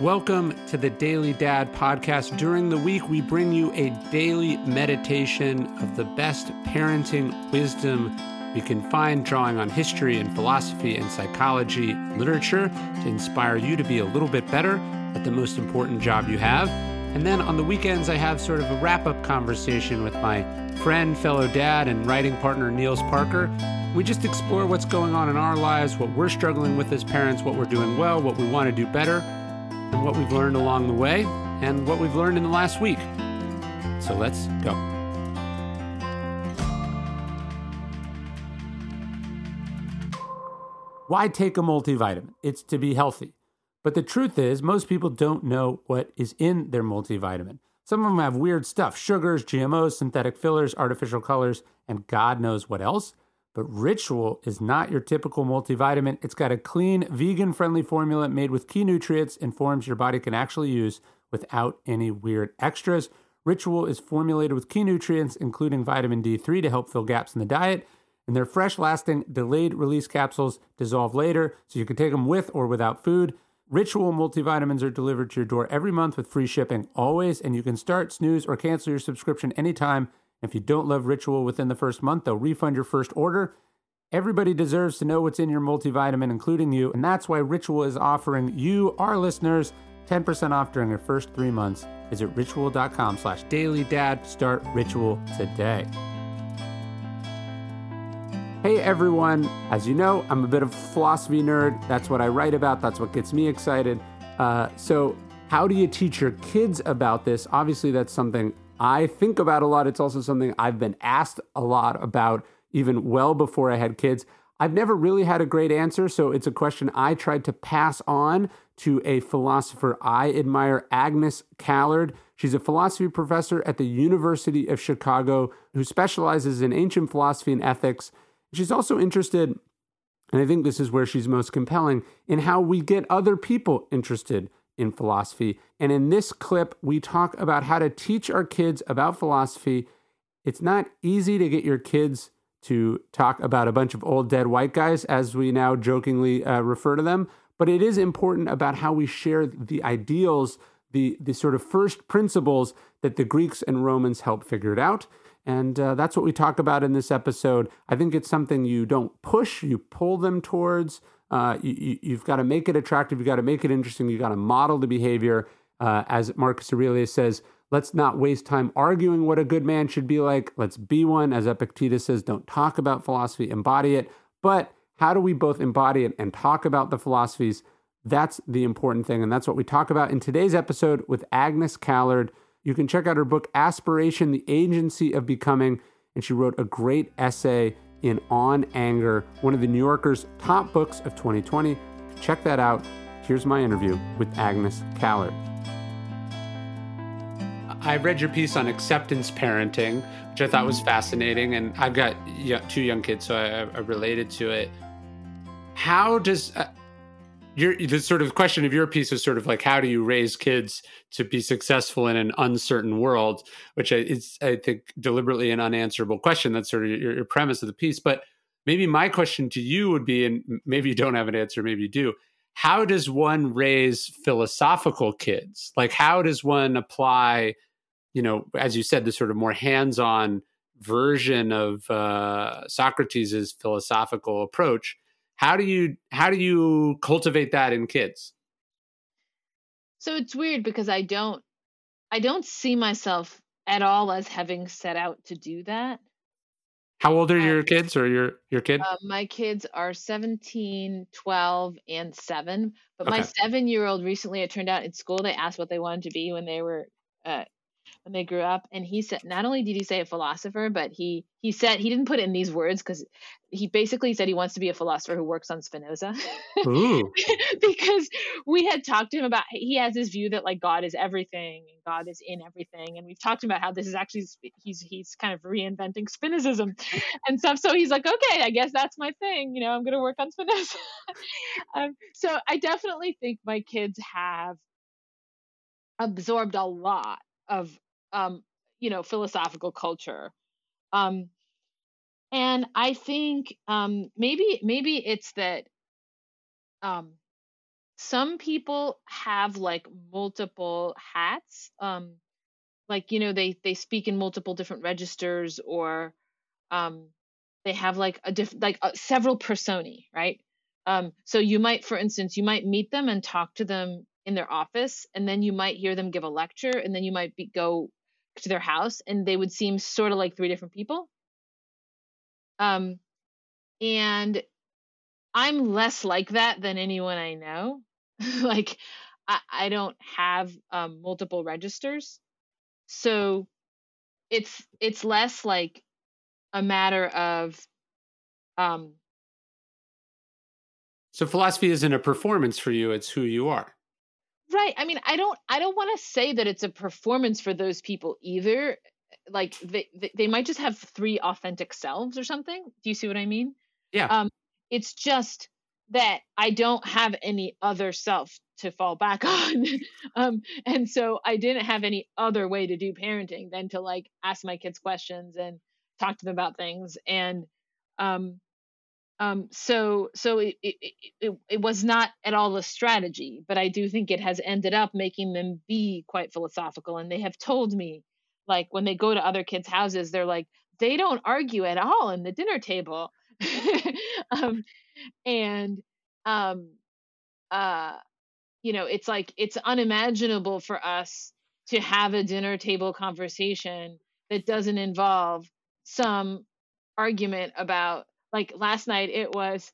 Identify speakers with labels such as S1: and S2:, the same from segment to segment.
S1: Welcome to the Daily Dad podcast. During the week, we bring you a daily meditation of the best parenting wisdom we can find, drawing on history and philosophy and psychology literature to inspire you to be a little bit better at the most important job you have. And then on the weekends, I have sort of a wrap up conversation with my friend, fellow dad, and writing partner, Niels Parker. We just explore what's going on in our lives, what we're struggling with as parents, what we're doing well, what we want to do better, what we've learned along the way, and what we've learned in the last week. So let's go. Why take a multivitamin? It's to be healthy. But the truth is, most people don't know what is in their multivitamin. Some of them have weird stuff sugars, GMOs, synthetic fillers, artificial colors, and God knows what else. But Ritual is not your typical multivitamin. It's got a clean, vegan friendly formula made with key nutrients and forms your body can actually use without any weird extras. Ritual is formulated with key nutrients, including vitamin D3 to help fill gaps in the diet. And their fresh, lasting, delayed release capsules dissolve later, so you can take them with or without food. Ritual multivitamins are delivered to your door every month with free shipping always, and you can start, snooze, or cancel your subscription anytime. If you don't love Ritual within the first month, they'll refund your first order. Everybody deserves to know what's in your multivitamin, including you, and that's why Ritual is offering you, our listeners, 10% off during your first three months. Visit ritual.com slash dailydad. Start Ritual today. Hey everyone, as you know, I'm a bit of a philosophy nerd. That's what I write about, that's what gets me excited. Uh, so, how do you teach your kids about this? Obviously, that's something I think about a lot. It's also something I've been asked a lot about, even well before I had kids. I've never really had a great answer, so it's a question I tried to pass on to a philosopher I admire, Agnes Callard. She's a philosophy professor at the University of Chicago who specializes in ancient philosophy and ethics. She's also interested, and I think this is where she's most compelling, in how we get other people interested in philosophy. And in this clip, we talk about how to teach our kids about philosophy. It's not easy to get your kids to talk about a bunch of old dead white guys, as we now jokingly uh, refer to them, but it is important about how we share the ideals, the, the sort of first principles that the Greeks and Romans helped figure it out. And uh, that's what we talk about in this episode. I think it's something you don't push, you pull them towards. Uh, you, have got to make it attractive, you've got to make it interesting, you've got to model the behavior. Uh, as Marcus Aurelius says, let's not waste time arguing what a good man should be like. Let's be one. As Epictetus says, don't talk about philosophy, embody it. But how do we both embody it and talk about the philosophies? That's the important thing. And that's what we talk about in today's episode with Agnes Callard. You can check out her book, Aspiration The Agency of Becoming. And she wrote a great essay in On Anger, one of the New Yorker's top books of 2020. Check that out. Here's my interview with Agnes Callard. I read your piece on acceptance parenting, which I thought was fascinating. And I've got two young kids, so I, I related to it. How does, uh, your the sort of question of your piece is sort of like how do you raise kids to be successful in an uncertain world? Which is i think deliberately an unanswerable question. That's sort of your, your, premise of the piece. But maybe my question to you would be and maybe you don't have an answer maybe you do how does one raise philosophical kids? Like how does one apply you know as you said the sort of more hands-on version of uh, socrates's philosophical approach how do you how do you cultivate that in kids?
S2: So it's weird because i don't i don't see myself at all as having set out to do that.
S1: How old are um, your kids or your your kid?
S2: Uh, my kids are 17 12 and 7 but okay. my 7 year old recently it turned out in school they asked what they wanted to be when they were uh, when they grew up and he said not only did he say a philosopher but he he said he didn't put it in these words because he basically said he wants to be a philosopher who works on spinoza. Because we had talked to him about he has this view that like god is everything and god is in everything and we've talked about how this is actually he's he's kind of reinventing spinozism and stuff. So he's like okay i guess that's my thing you know i'm going to work on spinoza. Um, so i definitely think my kids have absorbed a lot of um, you know, philosophical culture. Um, and I think um, maybe maybe it's that um, some people have like multiple hats. Um, like you know they they speak in multiple different registers or um, they have like a different like uh, several personae, right? Um, so you might, for instance, you might meet them and talk to them in their office, and then you might hear them give a lecture, and then you might be, go to their house, and they would seem sort of like three different people. Um, and I'm less like that than anyone I know. like I, I don't have um, multiple registers, so it's it's less like a matter of um.
S1: So philosophy isn't a performance for you; it's who you are.
S2: Right. I mean, I don't I don't want to say that it's a performance for those people either. Like they they might just have three authentic selves or something. Do you see what I mean?
S1: Yeah.
S2: Um it's just that I don't have any other self to fall back on. um, and so I didn't have any other way to do parenting than to like ask my kids questions and talk to them about things. And um, um, so so it, it, it, it was not at all a strategy, but I do think it has ended up making them be quite philosophical. And they have told me, like when they go to other kids' houses, they're like, they don't argue at all in the dinner table. um, and um uh you know it's like it's unimaginable for us to have a dinner table conversation that doesn't involve some argument about like last night it was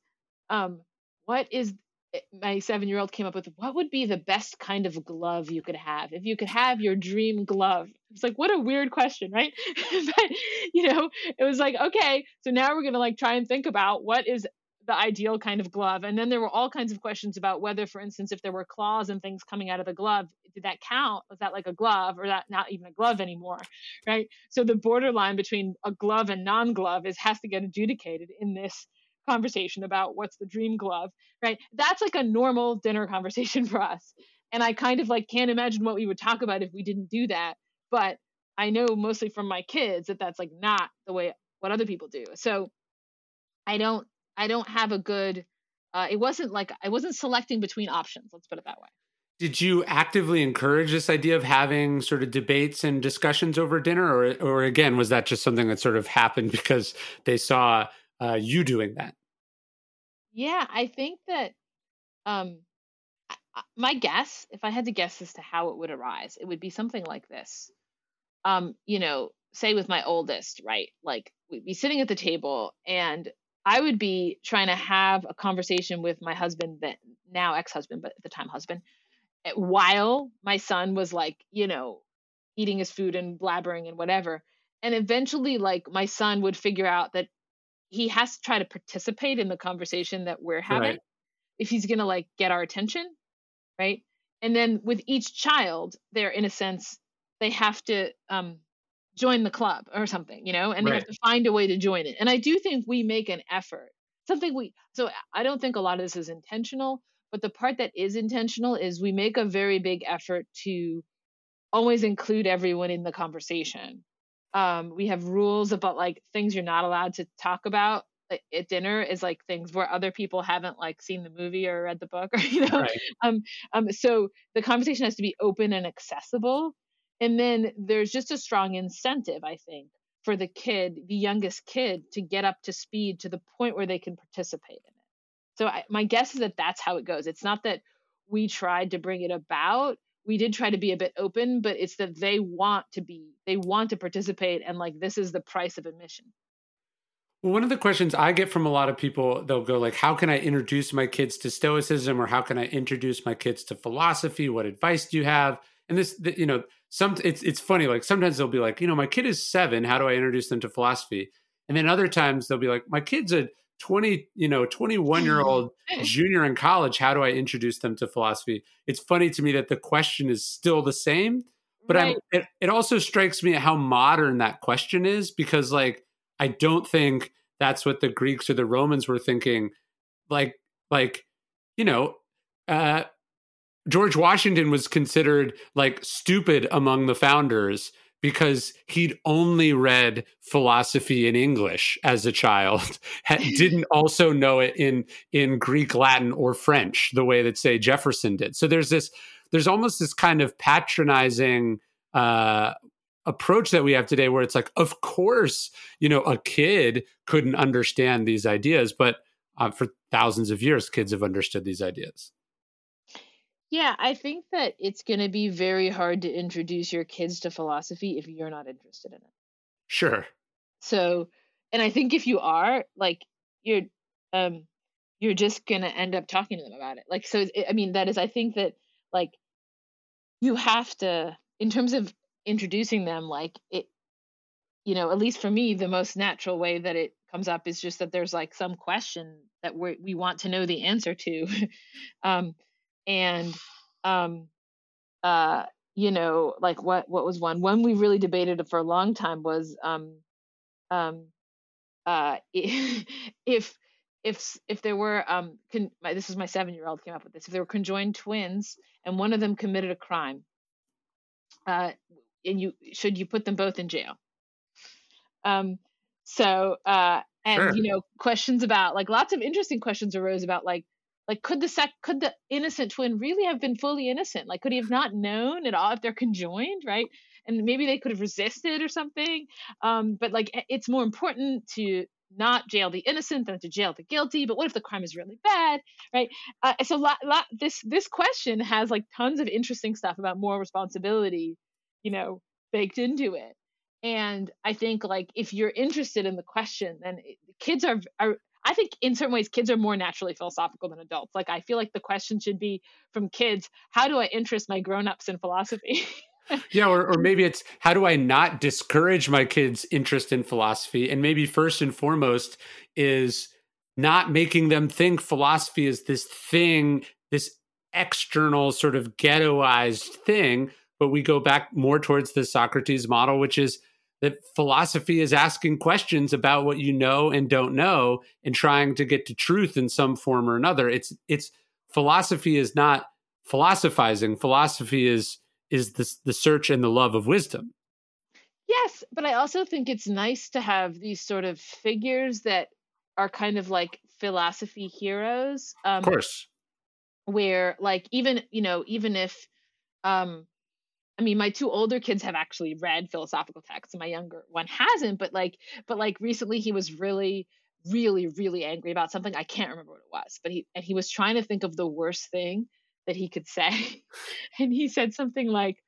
S2: um what is eh, my seven year old came up with what would be the best kind of glove you could have? If you could have your dream glove. It's like what a weird question right? But you know it was like okay so now we're gonna like try and think about what is the ideal kind of glove. And then there were all kinds of questions about whether, for instance, if there were claws and things coming out of the glove, did that count? Was that like a glove or that not even a glove anymore? Right. So the borderline between a glove and non-glove is has to get adjudicated in this conversation about what's the dream glove. Right. That's like a normal dinner conversation for us. And I kind of like can't imagine what we would talk about if we didn't do that. But I know mostly from my kids that that's like not the way what other people do. So I don't I don't have a good. Uh, it wasn't like I wasn't selecting between options. Let's put it that way.
S1: Did you actively encourage this idea of having sort of debates and discussions over dinner, or, or again, was that just something that sort of happened because they saw uh, you doing that?
S2: Yeah, I think that um, my guess, if I had to guess as to how it would arise, it would be something like this. Um, you know, say with my oldest, right? Like we'd be sitting at the table and I would be trying to have a conversation with my husband, that now ex husband, but at the time husband, while my son was like, you know, eating his food and blabbering and whatever. And eventually, like, my son would figure out that he has to try to participate in the conversation that we're having right. if he's going to like get our attention. Right. And then with each child, they're in a sense, they have to um, join the club or something, you know, and they right. have to find a way to join it. And I do think we make an effort. Something we so I don't think a lot of this is intentional, but the part that is intentional is we make a very big effort to always include everyone in the conversation. Um, we have rules about like things you're not allowed to talk about at dinner is like things where other people haven't like seen the movie or read the book or you know right. um um so the conversation has to be open and accessible and then there's just a strong incentive, I think, for the kid, the youngest kid, to get up to speed to the point where they can participate in it. So I, my guess is that that's how it goes. It's not that we tried to bring it about. We did try to be a bit open, but it's that they want to be, they want to participate, and like this is the price of admission.
S1: Well, one of the questions I get from a lot of people, they'll go like, "How can I introduce my kids to Stoicism, or how can I introduce my kids to philosophy? What advice do you have?" And this, you know, some it's it's funny like sometimes they'll be like you know my kid is seven how do i introduce them to philosophy and then other times they'll be like my kid's a 20 you know 21 year old junior in college how do i introduce them to philosophy? It's funny to me that the question is still the same but right. It, it also strikes me how modern that question is because like i don't think that's what the greeks or the romans were thinking. Like like you know uh George Washington was considered like stupid among the founders because he'd only read philosophy in English as a child, didn't also know it in in Greek, Latin, or French the way that say Jefferson did. So there's this there's almost this kind of patronizing uh, approach that we have today where it's like of course you know a kid couldn't understand these ideas but uh, for thousands of years kids have understood these ideas
S2: yeah i think that it's going to be very hard to introduce your kids to philosophy if you're not interested in it.
S1: Sure.
S2: So and i think if you are like you're um you're just going to end up talking to them about it. Like so i mean that is i think that like you have to in terms of introducing them like it you know at least for me the most natural way that it comes up is just that there's like some question that we we want to know the answer to. Um and um uh you know like what what was one one we really debated for a long time was um um uh if if if there were um con- my, this is my 7 year old came up with this if there were conjoined twins and one of them committed a crime uh and you should you put them both in jail um so uh and sure. you know questions about like lots of interesting questions arose about like like could the sec could the innocent twin really have been fully innocent? Like could he have not known at all if they're conjoined right? And maybe they could have resisted or something. Um but like it's more important to not jail the innocent than to jail the guilty. But what if the crime is really bad right? Uh, so lot, lot, this this question has like tons of interesting stuff about moral responsibility you know, baked into it. And I think like if you're interested in the question, then kids are are I think in certain ways kids are more naturally philosophical than adults. Like I feel like the question should be from kids, how do I interest my grown-ups in philosophy?
S1: yeah, or, or maybe it's how do I not discourage my kids' interest in philosophy? And maybe first and foremost is not making them think philosophy is this thing, this external sort of ghettoized thing, but we go back more towards the Socrates model, which is that philosophy is asking questions about what you know and don't know and trying to get to truth in some form or another. It's it's philosophy is not philosophizing. Philosophy is is the the search and the love of wisdom.
S2: Yes, but I also think it's nice to have these sort of figures that are kind of like philosophy heroes.
S1: Um, of course.
S2: Where like even you know even if um I mean, my two older kids have actually read philosophical texts, and my younger one hasn't. But like, but like recently, he was really, really, really angry about something. I can't remember what it was, but he and he was trying to think of the worst thing that he could say, and he said something like,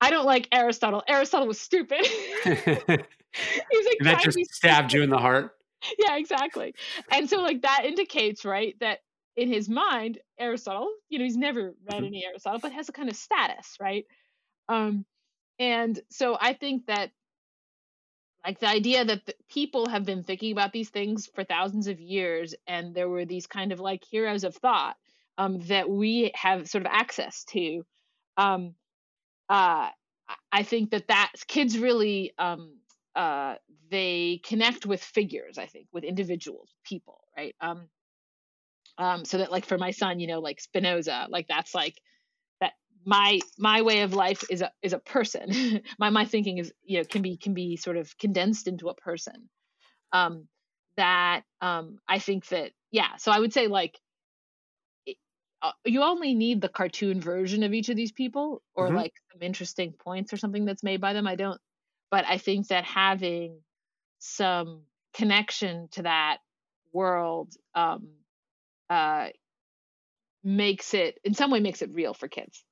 S2: "I don't like Aristotle. Aristotle was stupid." He's
S1: like, and that just stabbed you in the heart.
S2: Yeah, exactly. And so, like, that indicates, right, that in his mind, Aristotle, you know, he's never read mm-hmm. any Aristotle, but has a kind of status, right? Um, and so I think that like the idea that the people have been thinking about these things for thousands of years and there were these kind of like heroes of thought um, that we have sort of access to um, uh, i think that that kids really um, uh, they connect with figures i think with individuals people right? Um, um, so that like for my son you know like spinoza like that's like my my way of life is a is a person. My my thinking is you know can be can be sort of condensed into a person. Um that um i think that yeah so i would say like it, uh, you only need the cartoon version of each of these people or mm-hmm. like some interesting points or something that's made by them. I don't but i think that having some connection to that world um uh makes it in some way makes it real for kids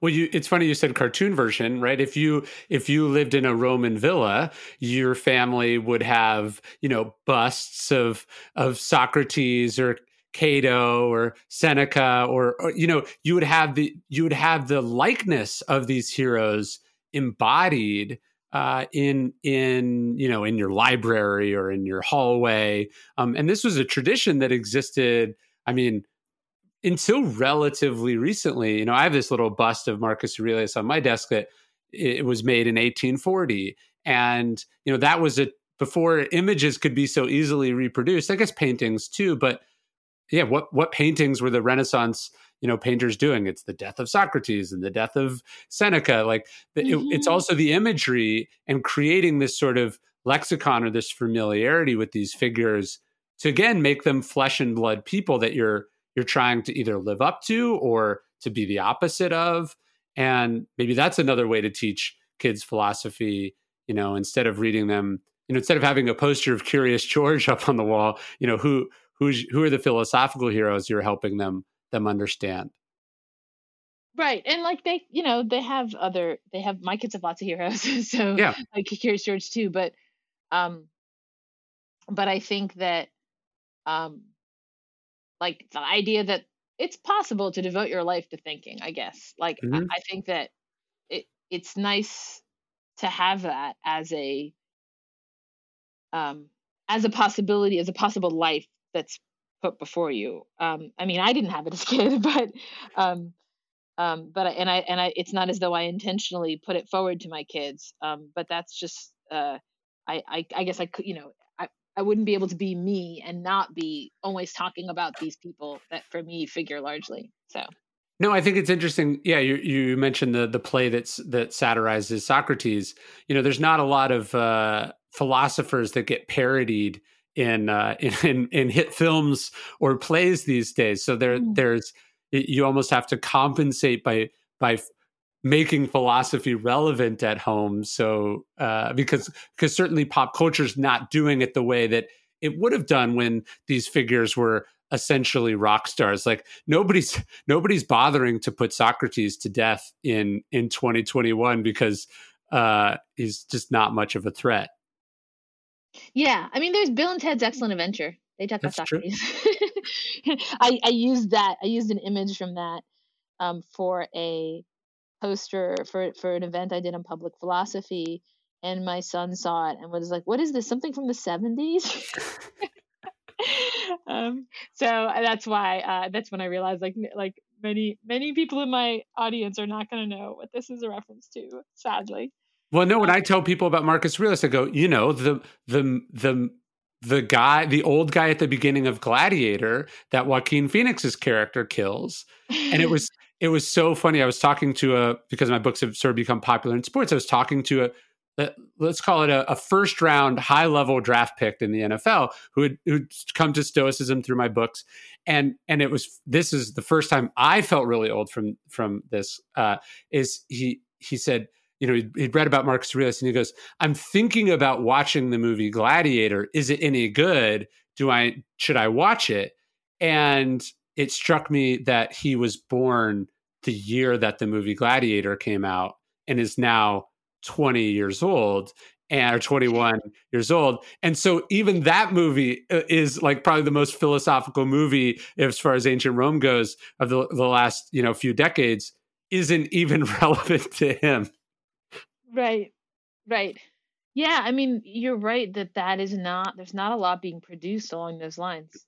S1: well, you, it's funny you said cartoon version, right? If you if you lived in a Roman villa, your family would have you know busts of of Socrates or Cato or Seneca or, or, you know you would have the you would have the likeness of these heroes embodied uh, in in you know in your library or in your hallway um, and this was a tradition that existed I mean until relatively recently, you know, I have this little bust of Marcus Aurelius on my desk that it was made in 1840. And, you know, that was a before images could be so easily reproduced. I guess paintings too, but yeah, what what paintings were the Renaissance you know painter's doing it's the death of socrates and the death of seneca like the, mm-hmm. it, it's mm-hmm. also the imagery and creating this sort of lexicon or this familiarity with these figures to again make them flesh and blood people that you're you're trying to either live up to or to be the opposite of. And maybe that's another way to teach kids philosophy you know instead of reading them you know instead of having a poster of curious george up on the wall you know who who's who are the philosophical heroes you're helping them them understand?
S2: Right and like they you know they have other they have my kids have lots of heroes so
S1: yeah.
S2: like curious george too but um but i think that um like the idea that it's possible to devote your life to thinking i guess like mm-hmm. I, I think that it it's nice to have that as a um as a possibility as a possible life that's put before you um i mean i didn't have it as a kid but um um but I, and i and i it's not as though i intentionally put it forward to my kids um but that's just uh i i, I guess i could you know I wouldn't be able to be me and not be always talking about these people that for me figure largely. So
S1: no, I think it's interesting. Yeah, you, you mentioned the the play that's that satirizes Socrates. You know, there's not a lot of uh, philosophers that get parodied in, uh, in in hit films or plays these days. So there mm. there's you almost have to compensate by by making philosophy relevant at home. So uh, because because certainly pop culture is not doing it the way that it would have done when these figures were essentially rock stars. Like nobody's nobody's bothering to put Socrates to death in in 2021 because uh, he's just not much of a threat.
S2: Yeah, I mean, there's Bill and Ted's Excellent Adventure. They talk about Socrates. I, I used that. I used an image from that um, for a poster for for an event I did on public philosophy, and my son saw it and was like, "What is this? Something from the '70s?" um, so uh, that's why uh, that's when I realized like like many many people in my audience are not going to know what this is a reference to. Sadly.
S1: Well, no. When um, I tell people about Marcus Aurelius, I go, you know, the the the the guy, the old guy at the beginning of Gladiator that Joaquin Phoenix's character kills, and it was it was so funny. I was talking to a because my books have sort of become popular in sports. I was talking to a, let's call it a, a, first round high level draft pick in the NFL who had who'd come to Stoicism through my books, and and it was this is the first time I felt really old from from this. Uh, is he he said you know he'd, he'd read about Marcus Aurelius and he goes I'm thinking about watching the movie Gladiator. Is it any good? Do I should I watch it? And it struck me that he was born the year that the movie Gladiator came out and is now 20 years old and or 21 years old. And so even that movie uh, is like probably the most philosophical movie as far as ancient rome goes of the, the last you know few decades isn't even relevant to him.
S2: Right. Right. Yeah i mean you're right that that is not there's not a lot being produced along those lines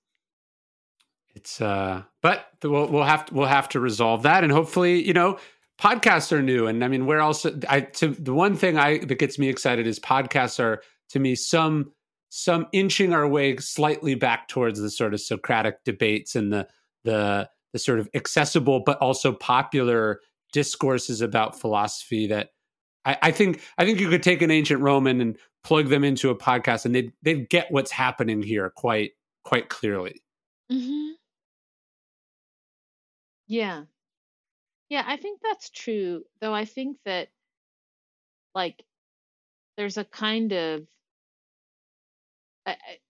S1: it's uh but we'll we'll have to, we'll have to resolve that and hopefully you know podcasts are new and i mean where else i to the one thing i that gets me excited is podcasts are to me some some inching our way slightly back towards the sort of socratic debates and the the the sort of accessible but also popular discourses about philosophy that I, I think I think you could take an ancient Roman and plug them into a podcast and they'd they'd get what's happening here quite quite clearly.
S2: Mm-hmm. Yeah. Yeah, I think that's true. Though I think that like there's a kind of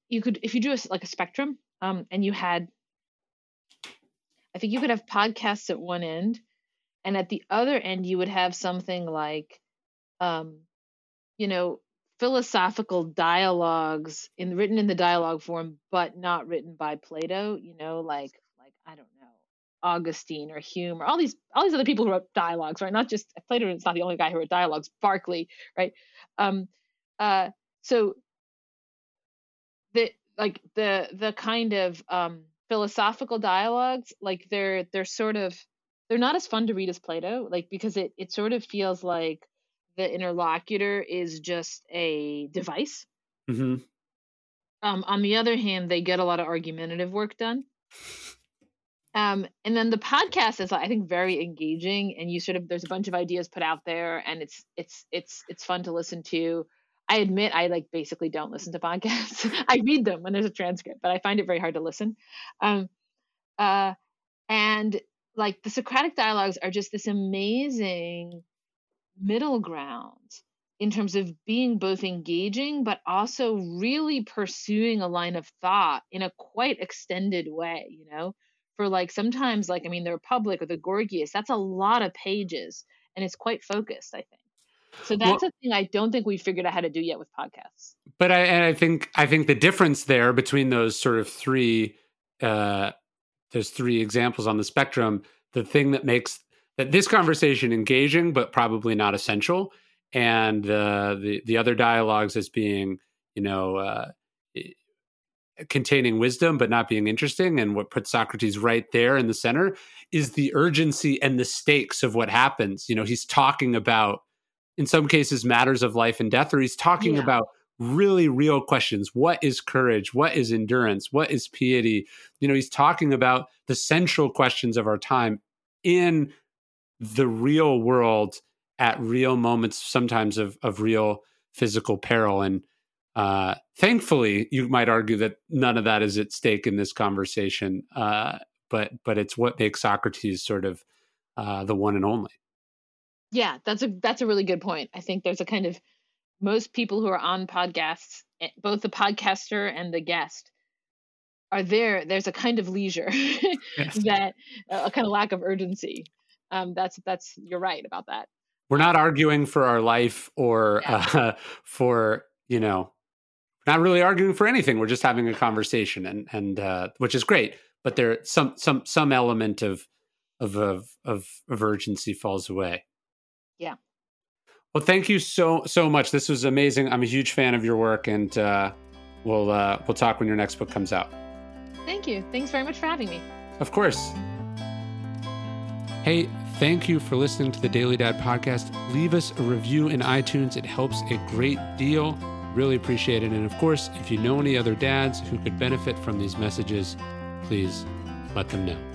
S2: you could if you do a, like a spectrum um and you had I think you could have podcasts at one end and at the other end you would have something like um you know philosophical dialogues in written in the dialogue form but not written by Plato, you know, like like I don't know Augustine or Hume or all these all these other people who wrote dialogues, right? Not just Plato is not the only guy who wrote dialogues. Berkeley, right? Um, uh, so the like the the kind of um, philosophical dialogues, like they're they're sort of they're not as fun to read as Plato, like because it it sort of feels like the interlocutor is just a device.
S1: Mm-hmm.
S2: Um, on the other hand, they get a lot of argumentative work done Um, and then the podcast is I think very engaging and you sort of there's a bunch of ideas put out there and it's it's it's it's fun to listen to. I admit I like basically don't listen to podcasts. I read them when there's a transcript, but I find it very hard to listen. Um, uh, and like the Socratic dialogues are just this amazing middle ground in terms of being both engaging but also really pursuing a line of thought in a quite extended way, you know for like sometimes like I mean the Republic or the Gorgias, that's a lot of pages and it's quite focused, I think. So that's well, a thing I don't think we figured out how to do yet with podcasts.
S1: But I and I think I think the difference there between those sort of three uh there's three examples on the spectrum, the thing that makes that this conversation engaging but probably not essential and uh, the the other dialogues as being you know uh, containing wisdom but not being interesting and what puts socrates right there in the center is the urgency and the stakes of what happens. You know he's talking about in some cases matters of life and death or he's talking yeah. about really real questions. What is courage? What is endurance? What is piety? You know he's talking about the central questions of our time in the real world at real moments sometimes of of real physical peril. And uh, thankfully, you might argue that none of that is at stake in this conversation, uh, but but it's what makes Socrates sort of uh, the one and only.
S2: Yeah, that's a that's a really good point. I think there's a kind of most people who are on podcasts, eh, both the podcaster and the guest, are there. There's a kind of leisure yes. that a kind of lack of urgency. Um, that's that's you're right about that.
S1: We're not arguing for our life or yeah. uh, for you know not really arguing for anything. We're just having a conversation, and and uh, which is great. But there some some some element of of of of, of urgency falls away.
S2: Yeah.
S1: Well, thank you so so much. This was amazing. I'm a huge fan of your work, and uh, we'll uh, we'll talk when your next book comes out.
S2: Thank you. Thanks very much for having me.
S1: Of course. Hey, thank you for listening to the Daily Dad podcast. Leave us a review in iTunes. It helps a great deal. Really appreciate it. And of course, if you know any other dads who could benefit from these messages, please let them know.